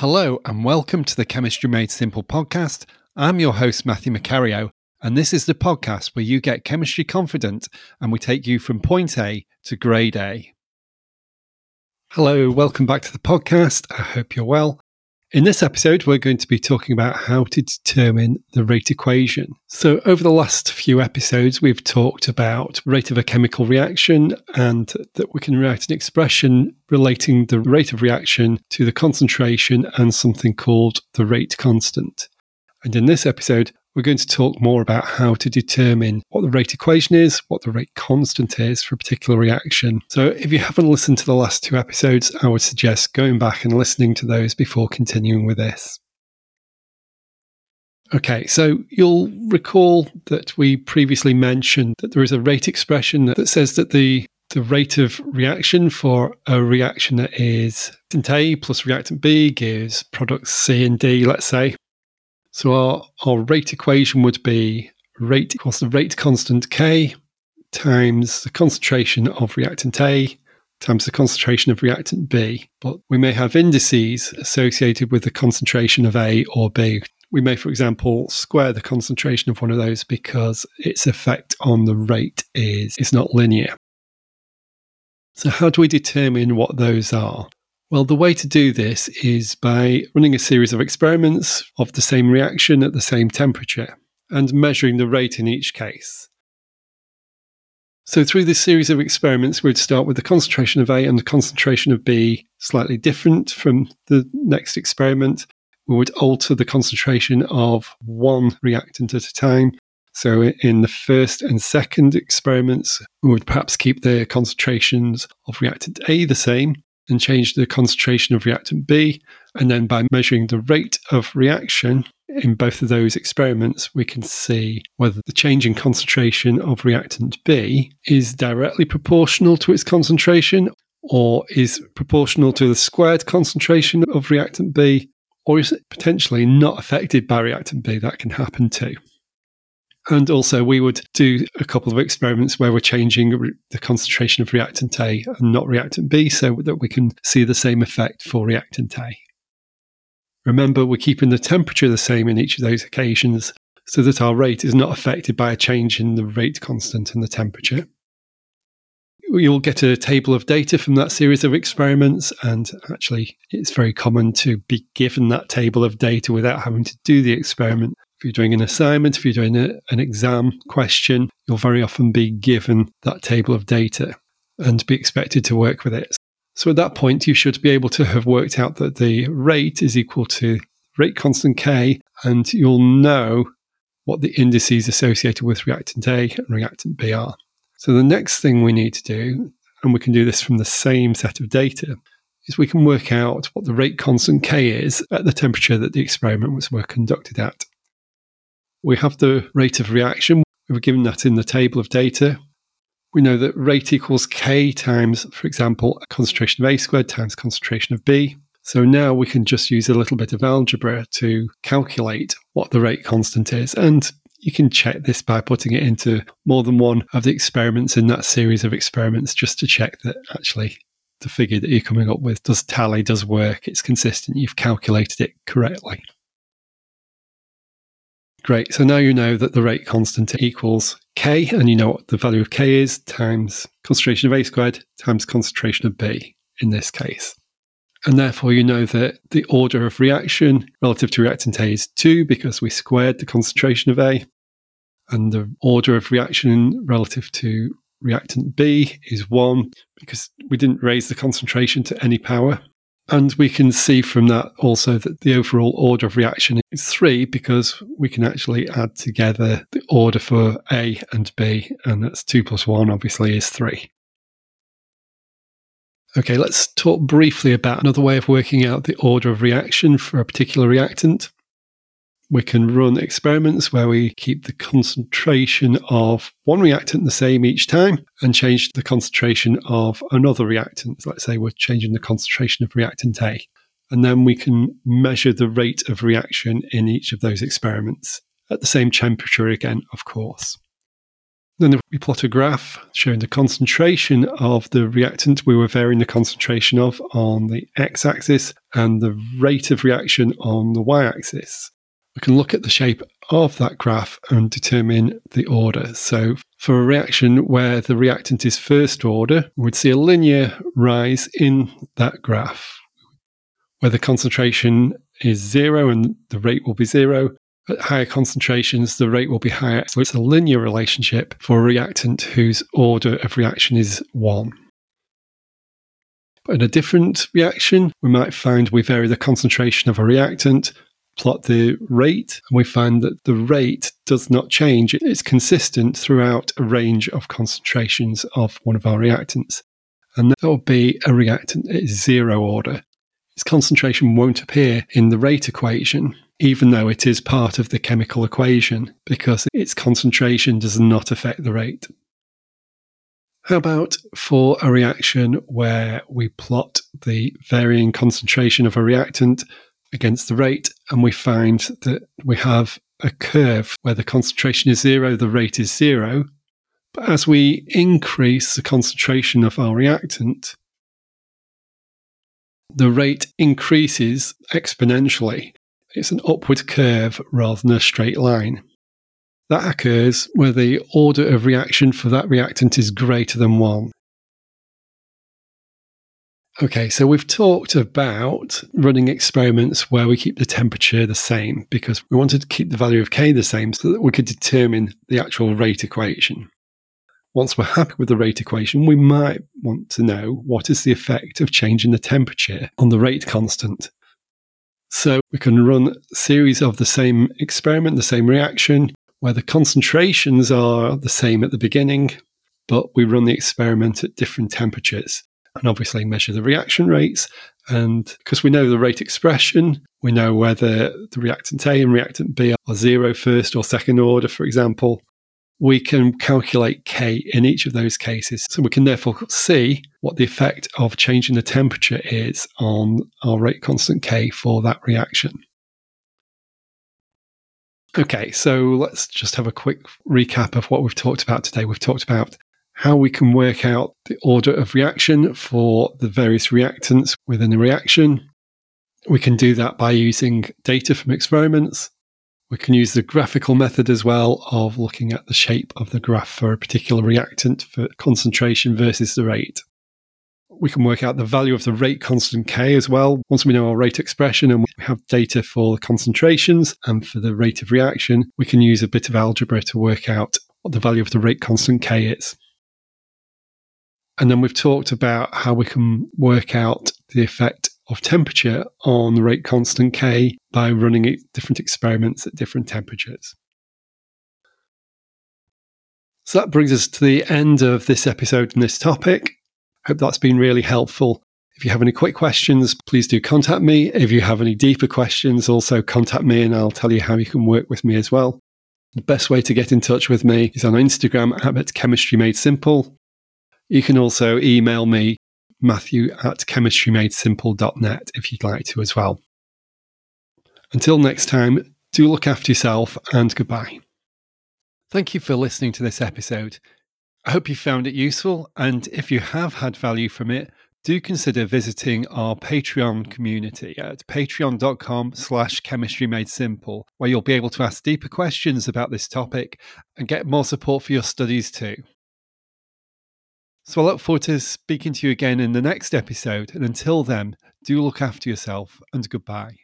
Hello, and welcome to the Chemistry Made Simple podcast. I'm your host, Matthew Macario, and this is the podcast where you get chemistry confident and we take you from point A to grade A. Hello, welcome back to the podcast. I hope you're well. In this episode, we're going to be talking about how to determine the rate equation. So, over the last few episodes, we've talked about rate of a chemical reaction and that we can write an expression relating the rate of reaction to the concentration and something called the rate constant. And in this episode, we're going to talk more about how to determine what the rate equation is, what the rate constant is for a particular reaction. So, if you haven't listened to the last two episodes, I would suggest going back and listening to those before continuing with this. Okay, so you'll recall that we previously mentioned that there is a rate expression that says that the the rate of reaction for a reaction that is reactant A plus reactant B gives products C and D, let's say. So our, our rate equation would be rate equals the rate constant K times the concentration of reactant A times the concentration of reactant B. But we may have indices associated with the concentration of A or B. We may, for example, square the concentration of one of those because its effect on the rate is, is not linear. So, how do we determine what those are? Well, the way to do this is by running a series of experiments of the same reaction at the same temperature and measuring the rate in each case. So, through this series of experiments, we'd start with the concentration of A and the concentration of B slightly different from the next experiment. We would alter the concentration of one reactant at a time. So, in the first and second experiments, we would perhaps keep the concentrations of reactant A the same, and change the concentration of reactant B. And then by measuring the rate of reaction in both of those experiments, we can see whether the change in concentration of reactant B is directly proportional to its concentration or is proportional to the squared concentration of reactant B, or is potentially not affected by reactant B? That can happen too. And also, we would do a couple of experiments where we're changing the concentration of reactant A and not reactant B so that we can see the same effect for reactant A. Remember, we're keeping the temperature the same in each of those occasions so that our rate is not affected by a change in the rate constant and the temperature. You'll get a table of data from that series of experiments, and actually, it's very common to be given that table of data without having to do the experiment. If you're doing an assignment, if you're doing a, an exam question, you'll very often be given that table of data and be expected to work with it. So at that point, you should be able to have worked out that the rate is equal to rate constant K, and you'll know what the indices associated with reactant A and reactant B are. So the next thing we need to do, and we can do this from the same set of data, is we can work out what the rate constant K is at the temperature that the experiment was conducted at. We have the rate of reaction. We were given that in the table of data. We know that rate equals K times, for example, concentration of A squared times concentration of B. So now we can just use a little bit of algebra to calculate what the rate constant is. And you can check this by putting it into more than one of the experiments in that series of experiments just to check that actually the figure that you're coming up with does tally, does work, it's consistent, you've calculated it correctly. Great. So now you know that the rate constant equals K, and you know what the value of K is times concentration of A squared times concentration of B in this case. And therefore, you know that the order of reaction relative to reactant A is 2 because we squared the concentration of A. And the order of reaction relative to reactant B is 1 because we didn't raise the concentration to any power. And we can see from that also that the overall order of reaction is three because we can actually add together the order for A and B, and that's two plus one, obviously, is three. Okay, let's talk briefly about another way of working out the order of reaction for a particular reactant we can run experiments where we keep the concentration of one reactant the same each time and change the concentration of another reactant. Let's say we're changing the concentration of reactant A. And then we can measure the rate of reaction in each of those experiments at the same temperature again, of course. Then we plot a graph showing the concentration of the reactant we were varying the concentration of on the x axis and the rate of reaction on the y axis. We can look at the shape of that graph and determine the order. So, for a reaction where the reactant is first order, we would see a linear rise in that graph. Where the concentration is zero and the rate will be zero, at higher concentrations, the rate will be higher. So it's a linear relationship for a reactant whose order of reaction is one. But in a different reaction, we might find we vary the concentration of a reactant, plot the rate, and we find that the rate does not change. It's consistent throughout a range of concentrations of one of our reactants. And that will be a reactant at zero order. Its concentration won't appear in the rate equation, even though it is part of the chemical equation, because its concentration does not affect the rate. How about for a reaction where we plot the varying concentration of a reactant against the rate and we find that we have a curve where the concentration is zero, the rate is zero. But as we increase the concentration of our reactant, the rate increases exponentially it's an upward curve rather than a straight line. That occurs where the order of reaction for that reactant is greater than 1. Okay, so we've talked about running experiments where we keep the temperature the same because we wanted to keep the value of K the same so that we could determine the actual rate equation. Once we're happy with the rate equation, we might want to know what is the effect of changing the temperature on the rate constant. So we can run series of the same experiment, the same reaction, where the concentrations are the same at the beginning, but we run the experiment at different temperatures and obviously measure the reaction rates. And because we know the rate expression, we know whether the reactant A and reactant B are zero first or second order, for example we can calculate K in each of those cases. So we can therefore see what the effect of changing the temperature is on our rate constant K for that reaction. Okay, so let's just have a quick recap of what we've talked about today. We've talked about how we can work out the order of reaction for the various reactants within a reaction. We can do that by using data from experiments. We can use the graphical method as well of looking at the shape of the graph for a particular reactant for concentration versus the rate. We can work out the value of the rate constant K as well. Once we know our rate expression and we have data for the concentrations and for the rate of reaction, we can use a bit of algebra to work out what the value of the rate constant K is. And then we've talked about how we can work out the effect of temperature on the rate constant K by running different experiments at different temperatures. So that brings us to the end of this episode and this topic. Hope that's been really helpful. If you have any quick questions, please do contact me. If you have any deeper questions, also contact me and I'll tell you how you can work with me as well. The best way to get in touch with me is on Instagram at Chemistry Made Simple. You can also email me matthew at chemistrymadesimple.net if you'd like to as well. Until next time, do look after yourself and goodbye. Thank you for listening to this episode. I hope you found it useful, and if you have had value from it, do consider visiting our Patreon community at patreon.com slash chemistry made simple, where you'll be able to ask deeper questions about this topic and get more support for your studies too. So I look forward to speaking to you again in the next episode. And until then, do look after yourself and goodbye.